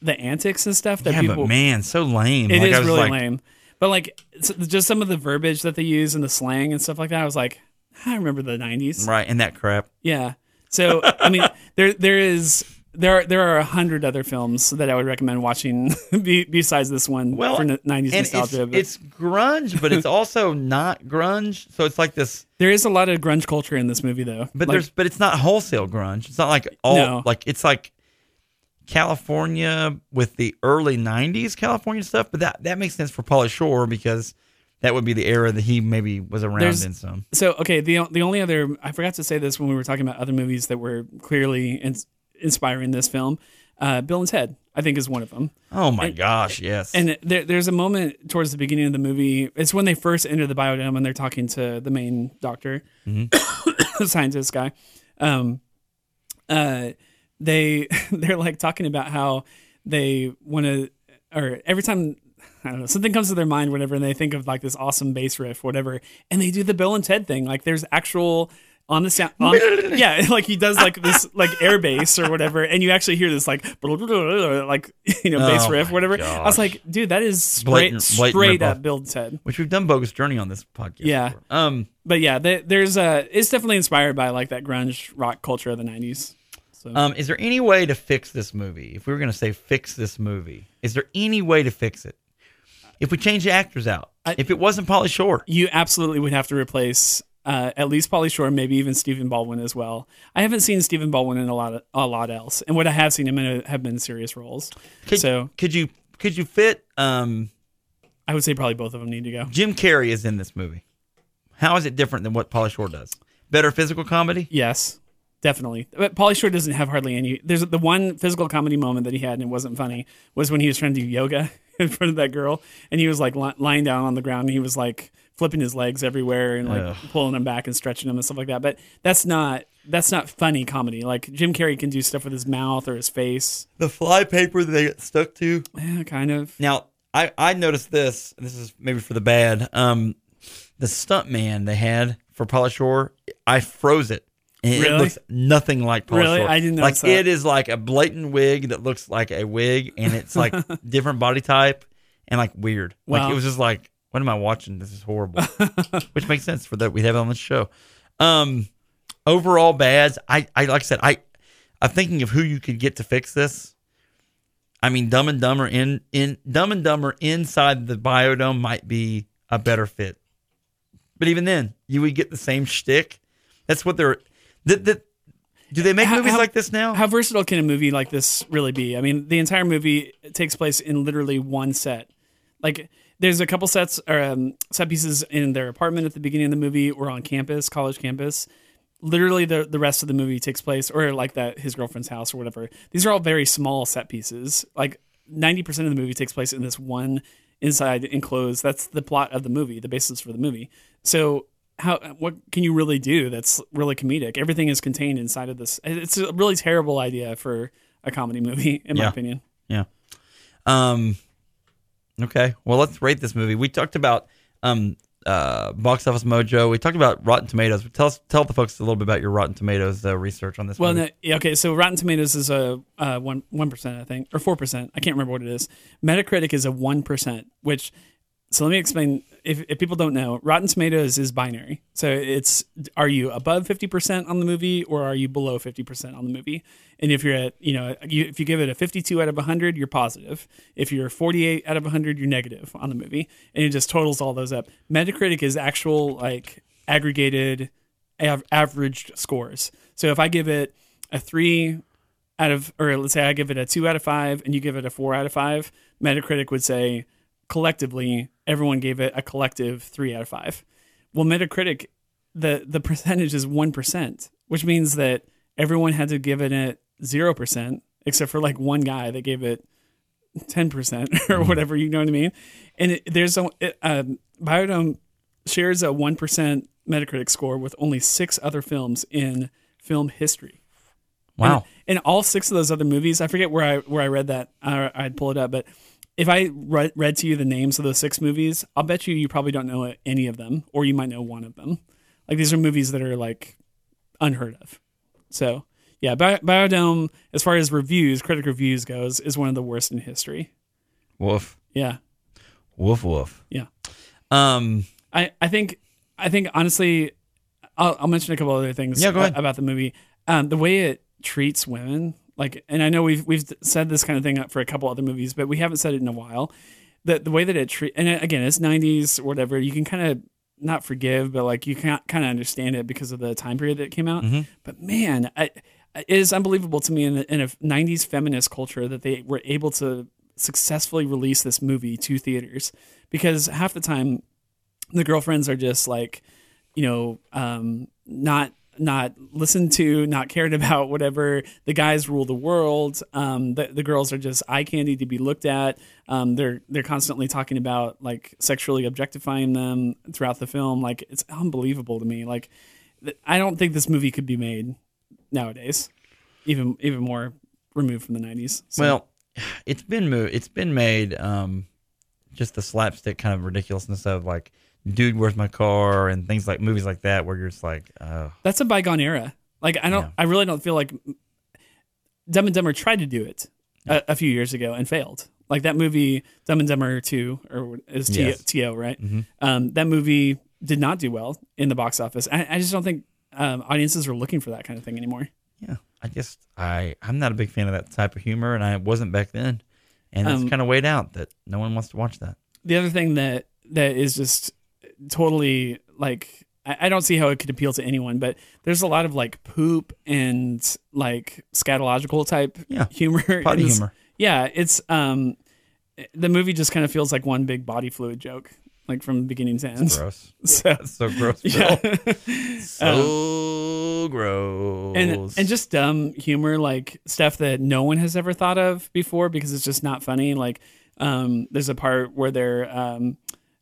the antics and stuff that
Yeah,
people
but man, so lame.
it
like,
is
I was
really
like,
lame. But like just some of the verbiage that they use and the slang and stuff like that, I was like, I remember the '90s.
Right, and that crap.
Yeah. So I mean, there there is there are, there are a hundred other films that I would recommend watching [LAUGHS] besides this one
Well,
for n- '90s
and it's,
nostalgia. but
it's grunge, but it's [LAUGHS] also not grunge. So it's like this.
there is a lot of grunge culture in this movie, though.
But
Like,
there's but it's not wholesale grunge. It's not like all
No.
like it's like California with the early '90s California stuff. But that that makes sense for Pauly Shore because that would be the era that he maybe was around
There's-
in some.
So okay, the the only other I forgot to say this when we were talking about other movies that were clearly in, inspiring this film. Uh, Bill and Ted, I think, is one of them.
Oh my gosh, yes.
And there, there's a moment towards the beginning of the movie. It's when they first enter the biodome and they're talking to the main doctor, [COUGHS] the scientist guy. Um, uh, they [LAUGHS] they're like talking about how they want to, or every time I don't know something comes to their mind, whatever, and they think of like this awesome bass riff, whatever, and they do the Bill and Ted thing. Like there's actual on the sound, on, [LAUGHS] yeah, [LAUGHS] like he does like this like air bass or whatever, and you actually hear this like [LAUGHS] like you know bass
Oh
riff,
my
whatever. I was like, dude, that is straight
Blatant- blatant
straight up Bill and Ted.
Which we've done bogus journey on this podcast.
Yeah.
before. Um.
But yeah, there- there's a it's definitely inspired by like that grunge rock culture of the '90s. So
Um, is there any way to fix this movie? If we were going to say fix this movie, is there any way to fix it? If we change the actors out,
I-
if it wasn't Pauly Shore,
you absolutely would have to replace uh, at least Pauly Shore, maybe even Stephen Baldwin as well. I haven't seen Stephen Baldwin in a lot of, a lot else, and what I have seen him in have been serious roles.
could,
so
could you could you fit? Um,
I would say probably both of them need to go.
Jim Carrey is in this movie. How is it different than what Pauly Shore does? Better physical comedy?
Yes, definitely. But Pauly Shore doesn't have hardly any. There's the one physical comedy moment that he had, and it wasn't funny, was when he was trying to do yoga [LAUGHS] in front of that girl, and he was like lying down on the ground, and he was like flipping his legs everywhere and like
Ugh.
pulling them back and stretching them and stuff like that. But that's not that's not funny comedy. Like Jim Carrey can do stuff with his mouth or his face.
The fly paper that they get stuck to.
Yeah, kind of.
Now, I I noticed this. and This is maybe for the bad. Um, the stunt man they had for Pauly Shore, I froze it. And It
Really?
looks nothing like Pauly
Really?
Shore.
I didn't
like
that.
it is like a blatant wig that looks like a wig, and it's like [LAUGHS] different body type and like weird. Like it was just like, what am I watching? This is horrible. [LAUGHS] Which makes sense for that we have on the show. Um, overall bads. I I like I said I I'm thinking of who you could get to fix this. I mean, Dumb and Dumber in in Dumb and Dumber inside the biodome might be a better fit. But even then, you would get the same shtick. That's what they're. That, that, do they make
How-
movies
how-
like this now?
How versatile can a movie like this really be? I mean, the entire movie takes place in literally one set. Like, there's a couple sets or um, set pieces in their apartment at the beginning of the movie or on campus, college campus. Literally, the the rest of the movie takes place, or like that his girlfriend's house or whatever. These are all very small set pieces. Like ninety percent of the movie takes place in this one inside enclosed. That's the plot of the movie, the basis for the movie. So how what can you really do that's really comedic? Everything is contained inside of this. It's a really terrible idea for a comedy movie, in my opinion.
Yeah. Um. Okay. Well, let's rate this movie. We talked about um uh box office mojo. We talked about Rotten Tomatoes. Tell us, tell the folks a little bit about your Rotten Tomatoes uh, research on this.
Well,
movie.
no, yeah, okay. So Rotten Tomatoes is a uh, one one percent, I think, or four percent. I can't remember what it is. Metacritic is a one percent, which. So let me explain. If, if people don't know, Rotten Tomatoes is binary. So it's are you above fifty percent on the movie or are you below fifty percent on the movie? And if you're at you know you, if you give it a fifty-two out of hundred, you're positive. If you're forty-eight out of hundred, you're negative on the movie, and it just totals all those up. Metacritic is actual like aggregated av- averaged scores. So if I give it a three out of, or let's say I give it a two out of five and you give it a four out of five, Metacritic would say collectively everyone gave it a collective three out of five. Well, Metacritic, the the percentage is one percent, which means that everyone had to give it a zero percent, except for like one guy that gave it ten percent [LAUGHS] or whatever. You know what I mean? And it, there's a it, um, Biodome shares a one percent Metacritic score with only six other films in film history.
wow.
And, and all six of those other movies, I forget where I where I read that. I, I'd pull it up, but if I read, read to you the names of those six movies, I'll bet you you probably don't know any of them, or you might know one of them. Like these are movies that are like unheard of. So yeah, Bi- Biodome, as far as reviews, critic reviews goes, is one of the worst in history.
Woof.
Yeah,
Woof. Woof.
yeah.
Um.
I, I think I think honestly, I'll, I'll mention a couple other things
Yeah, go ahead.
about the movie. Um, the way it treats women, like, and I know we've we've said this kind of thing for a couple other movies, but we haven't said it in a while. The the way that it treat, and again, it's '90s, whatever. You can kind of not forgive, but like you can't kind of understand it because of the time period that it came out.
Mm-hmm.
But man, I, it is unbelievable to me in, a- in a '90s feminist culture that they were able to successfully release this movie to theaters because half the time the girlfriends are just like you know um not not listened to, not cared [LAUGHS] about. Whatever the guys rule the world. Um, the the girls are just eye candy to be looked at. Um, they're they're constantly talking about like sexually objectifying them throughout the film. Like it's unbelievable to me. Like th- I don't think this movie could be made nowadays, even even more removed from the nineties. So,
Well, it's been mo- it's been made um, just the slapstick kind of ridiculousness of like, dude, where's my car, and things like movies like that, where you're just like, oh,
that's a bygone era. Like I don't,
Yeah.
I really don't feel like Dumb and Dumber tried to do it a, a few years ago and failed. Like that movie, Dumb and Dumber Two, or is T-
Yes.
TO right?
Mhm.
Um, that movie did not do well in the box office. I, I just don't think um, audiences are looking for that kind of thing anymore.
yeah. I just I I'm not a big fan of that type of humor, and I wasn't back then, and it's
Um,
kind of weighed out that no one wants to watch that.
The other thing that that is just totally like I, don't see how it could appeal to anyone, but there's a lot of like poop and like scatological type
Yeah.
humor.
Potty
this-
humor.
Yeah, it's um the movie just kind of feels like one big body fluid joke, like from beginning to end.
Gross. [LAUGHS]
So
so gross.
yeah.
Phil. [LAUGHS] So gross.
and and just dumb humor, like stuff that no one has ever thought of before because it's just not funny. Like um, there's a part where they're um,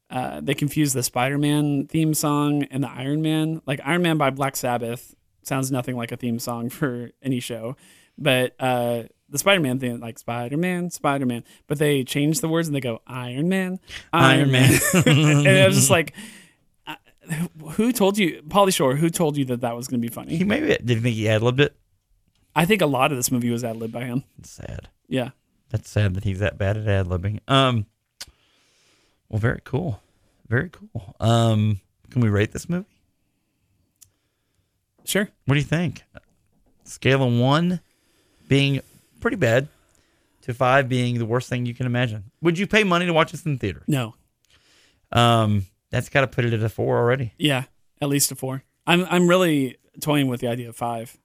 uh, they confuse the Spider-Man theme song and the Iron Man. Like Iron Man by Black Sabbath sounds nothing like a theme song [LAUGHS] for any show, but uh, the Spider-Man thing, like Spider-Man, Spider-Man, but they change the words and they go Iron Man, Iron,
Iron
Man,
Man. [LAUGHS]
and I was just like. uh, Who told you, Pauly Shore? Who told you that that was going to be funny?
he maybe did you think he ad libbed it?
I think a lot of this movie was ad libbed by him.
It's sad.
Yeah.
That's sad that he's that bad at ad libbing. Um, well, very cool, very cool. Um, can we rate this movie?
Sure.
What do you think? Scale of one being pretty bad to five being the worst thing you can imagine. Would you pay money to watch this in the theater?
No.
Um, that's got to put it at a four already.
Yeah. At least a four. I'm I'm really toying with the idea of five.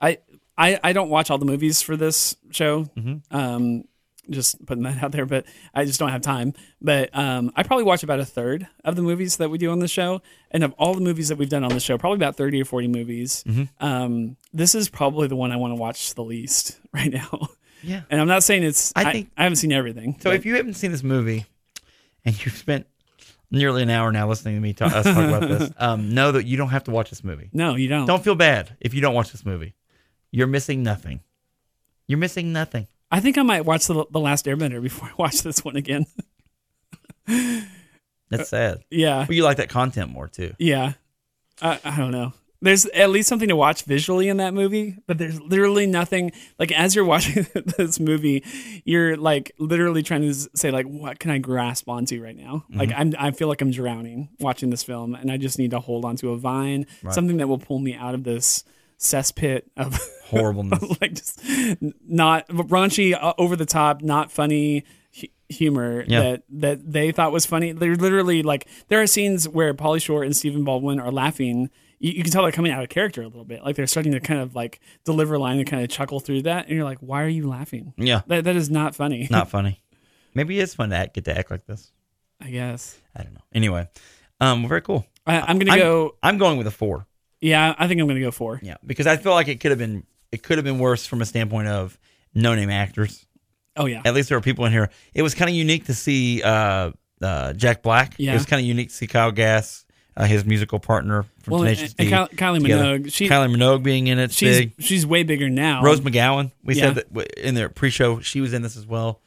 I I, I don't watch all the movies for this show.
Mm-hmm.
Um, just putting that [LAUGHS] out there, but I just don't have time. But um, I probably watch about a third of the movies that we do on the show, and of all the movies that we've done on the show, probably about thirty or forty movies.
Mm-hmm.
Um, this is probably the one I want to watch the least [LAUGHS] right now.
Yeah.
And I'm not saying it's.
I
I
think-
I, haven't seen everything.
So
but-
if you haven't seen this movie and you've spent nearly an hour now listening to me talk, us talk about this, [LAUGHS] um, know that you don't have to watch this movie.
no, you don't.
Don't feel bad if you don't watch this movie. You're missing nothing. You're missing nothing.
I think I might watch the, the Last Airbender before I watch this one again.
That's uh, sad.
yeah,
But you like that content more too.
yeah. I, I don't know. There's at least something to watch visually in that movie, but there's literally nothing. Like as you're [LAUGHS] watching this movie, you're like literally trying to say like, what can I grasp onto right now? Mm-hmm. Like I'm, I feel like I'm drowning watching this film, and I just need to hold onto a vine, something that will pull me out of this cesspit of [LAUGHS]
Horribleness.
like just not raunchy, uh, over the top, not funny hu- humor
Yeah.
that that they thought was funny. They're literally like there are scenes where Pauly Shore and Stephen Baldwin are laughing. You, you can tell they're coming out of character a little bit. Like they're starting to kind of like deliver a line and kind of chuckle through that, and you're like, why are you laughing?
yeah.
That that is not funny.
Not [LAUGHS] funny. Maybe it's fun to act, get to act like this.
I guess.
I don't know. Anyway, um, very cool.
I, I'm gonna
I'm-
go.
I'm going with a four.
Yeah, I think I'm gonna go four.
Yeah, because I feel like it could have been it could have been worse from a standpoint of no name actors.
Oh yeah,
At least there were people in here. It was kind of unique to see uh, uh, Jack Black.
Yeah.
It was kind of unique to see Kyle Gass, uh, his musical partner from
well, and,
Tenacious
and
D.
Kylie. Minogue, she
Kylie Minogue being in it.
she's
big.
she's way bigger now.
Rose McGowan. We
Yeah.
said that in their pre-show she was in this as well.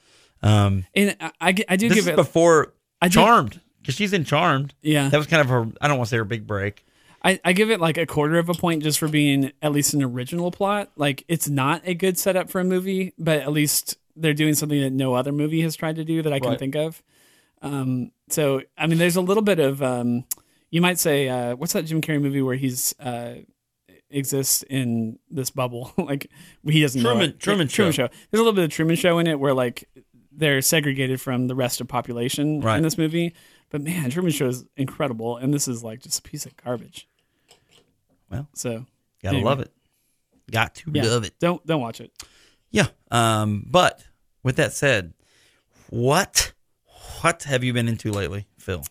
Um,
and I, I, I do
this
give
is
it.
before
I do-
Charmed because she's in Charmed.
yeah,
That was kind of her. I don't want to say her big break.
I, I give it like a quarter of a point just for being at least an original plot. Like it's not a good setup for a movie, but at least they're doing something that no other movie has tried to do that I can
Right.
think of. Um, so I mean, there's a little bit of um, you might say, uh, what's that Jim Carrey movie where he's uh, exists in this bubble? [LAUGHS] like he doesn't know
Truman-. Truman
Truman
Show.
Show. There's a little bit of Truman Show in it where like they're segregated from the rest of population
Right.
in this movie. But man, Truman Show is incredible, and this is like just a piece of garbage.
Well,
So
gotta
Anyway.
love it. Got to
yeah,
love it.
don't don't watch it.
Yeah. Um, but with that said, what what have you been into lately, Phil?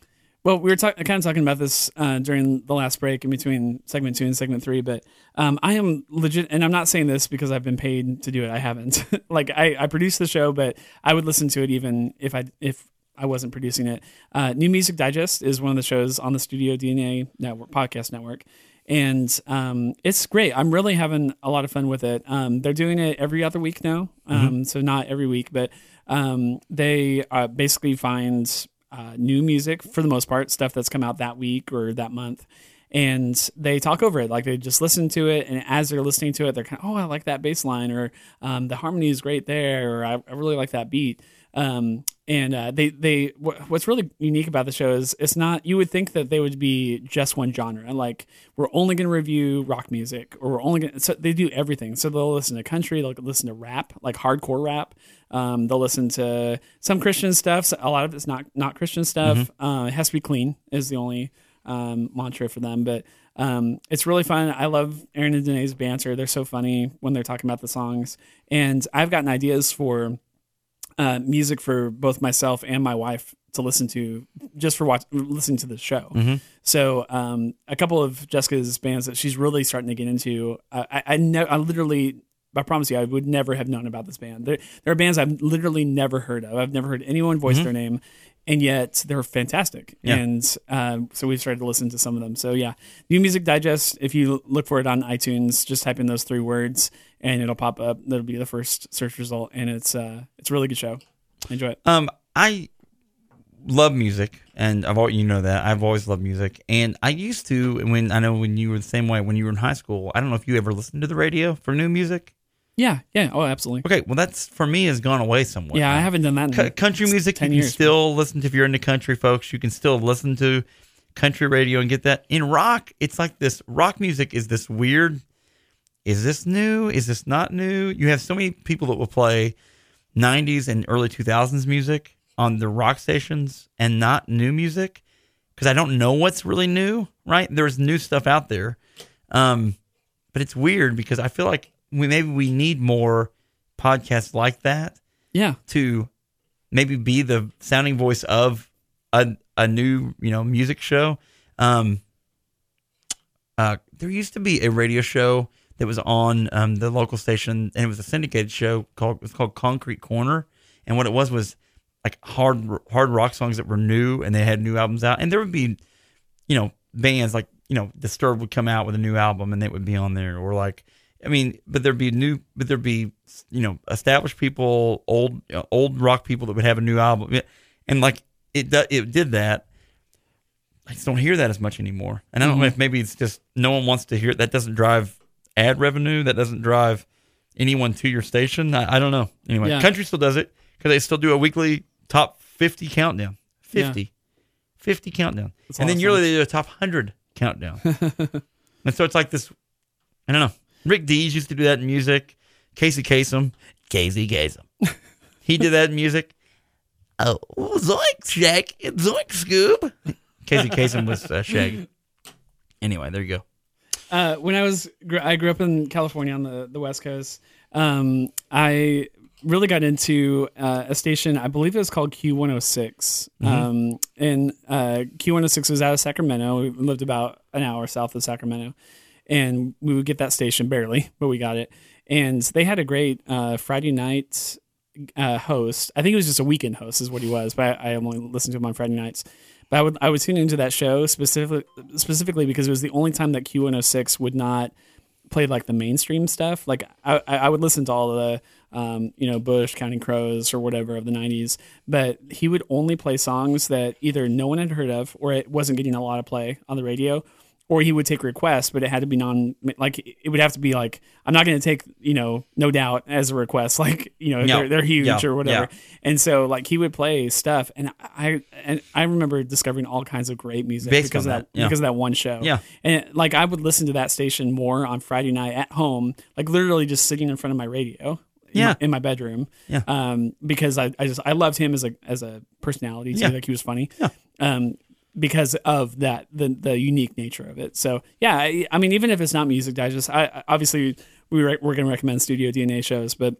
Well, we were talk- kind of talking about this uh, during the last break in between segment two and segment three, but um, I am legit, and I'm not saying this because I've been paid to do it. I haven't. [LAUGHS] like I, I produce the show, but I would listen to it even if I if I wasn't producing it. Uh, New Music Digest is one of the shows on the Studio DNA network podcast network, and um, it's great. I'm really having a lot of fun with it. Um, they're doing it every other week now, um, so not every week, but um, they uh, basically find uh, new music for the most part, stuff that's come out that week or that month. And they talk over it, like they just listen to it, and as they're listening to it, they're kind of, oh, I like that bass line, or um, the harmony is great there, or I, I really like that beat. Um, and uh, they they what's really unique about the show is it's not you would think that they would be just one genre. Like we're only going to review rock music or we're only going to so they do everything. So they'll listen to country they'll listen to rap like hardcore rap. Um, they'll listen to some Christian stuff. So a lot of it's not not Christian stuff. Uh, it has to be clean is the only um, mantra for them. But um, it's really fun. I love Aaron and Danae's banter. They're so funny when they're talking about the songs. And I've gotten ideas for uh, music for both myself and my wife to listen to just for watch listening to the show. So um, a couple of Jessica's bands that she's really starting to get into. Uh, I I, ne- I literally. I promise you, I would never have known about this band. There, there are bands I've literally never heard of. I've never heard anyone voice their name, and yet they're fantastic.
Yeah.
And um, so we've started to listen to some of them. So yeah, New Music Digest. If you look for it on iTunes, just type in those three words, and it'll pop up. That'll be the first search result, and it's uh, it's a really good show. Enjoy it.
Um, I love music, and I've always, you know that I've always loved music, and I used to when I know when you were the same way when you were in high school. I don't know if you ever listened to the radio for new music.
Yeah, yeah. Oh, absolutely.
Okay, well that's for me has gone away somewhat.
Yeah, I haven't done that. In
C- country music.
10
you can
years.
still listen to if you're into country, folks. You can still listen to country radio and get that. In rock, it's like this. Rock music is this weird. Is this new? Is this not new? You have so many people that will play 90s and early 2000s music on the rock stations and not new music because I don't know what's really new. Right? There's new stuff out there, um, but it's weird because I feel like we maybe we need more podcasts like that
Yeah,
to maybe be the sounding voice of a a new you know music show. Um, uh, there used to be a radio show that was on um, the local station, and it was a syndicated show called it was called Concrete Corner. And what it was was like hard hard rock songs that were new, and they had new albums out. And there would be, you know, bands like you know Disturbed would come out with a new album, and they would be on there, or like. I mean, but there'd be new, but there'd be you know established people, old uh, old rock people that would have a new album, and like it it did that. I just don't hear that as much anymore, and I don't know if maybe it's just no one wants to hear it. That doesn't drive ad revenue. That doesn't drive anyone to your station. I, I don't know. Anyway,
Yeah.
country still does it because they still do a weekly top fifty countdown. 50. 50 countdown,
That's
and
lot
then yearly they do a top hundred countdown. [LAUGHS] and so it's like this. I don't know. Rick Dees used to do that in music. Casey Kasem, Casey Kasem, [LAUGHS] he did that in music. Oh, zoink, Shaq, zoink, Scoob. Casey Kasem was uh, Shaggy. Anyway, there you go.
Uh, when I was, I grew up in California on the, the West Coast. Um, I really got into uh, a station, I believe it was called Q106. Um, and uh, Q106 was out of Sacramento. We lived about an hour south of Sacramento. And we would get that station barely, but we got it. And they had a great uh, Friday night uh, host. I think it was just a weekend host, is what he was. But I, I only listened to him on Friday nights. But I would I would tune into that show specifically specifically because it was the only time that Q106 would not play like the mainstream stuff. Like I I would listen to all the um, you know Bush, Counting Crows, or whatever of the '90s, but he would only play songs that either no one had heard of or it wasn't getting a lot of play on the radio. Or he would take requests, but it had to be non like it would have to be like I'm not going to take you know no doubt as a request [LAUGHS] like you know
Yeah.
they're, they're huge
Yeah.
or whatever
Yeah.
and so like he would play stuff and I and I remember discovering all kinds of great music
Based
because of
that,
that because of that one show
Yeah.
and like I would listen to that station more on Friday night at home like literally just sitting in front of my radio in
Yeah.
my, in my bedroom
Yeah.
um because I, I just I loved him as a as a personality too like he was funny
Yeah.
um because of that the the unique nature of it. So yeah I, I mean even if it's not music digest I I- obviously we re- we're going to recommend Studio DNA shows but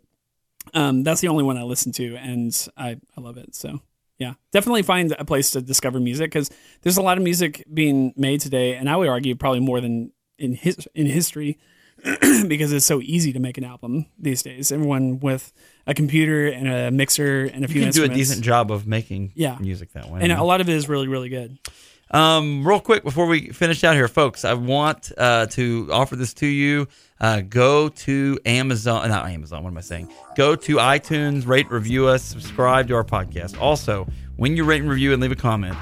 um that's the only one I listen to and I I love it. So Yeah, definitely find a place to discover music because there's a lot of music being made today, and I would argue probably more than in his in history [CLEARS THROAT] because it's so easy to make an album these days. Everyone with a computer and a mixer and a few
You can do a decent job of making
Yeah.
music that way.
and a lot of it is really really good.
Um, real quick before we finish out here, folks, I want uh, to offer this to you. Uh, go to Amazon, not Amazon. What am I saying? Go to iTunes, rate, review us, subscribe to our podcast. Also, when you rate and review and leave a comment,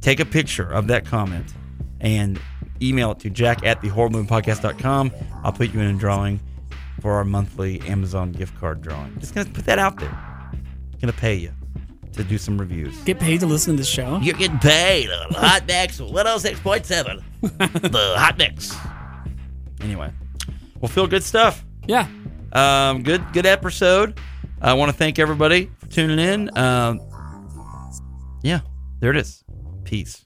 take a picture of that comment and email it to jack at the podcast.com. I'll put you in a drawing for our monthly Amazon gift card drawing. Just gonna put that out there. Gonna pay you to do some reviews.
Get paid to listen to this show.
You're getting paid on Hot Mix 106.7. [LAUGHS] the Hot Mix. Anyway, well, feel good stuff.
Yeah,
Um, good, good episode. I want to thank everybody for tuning in. Um, yeah, there it is. Peace.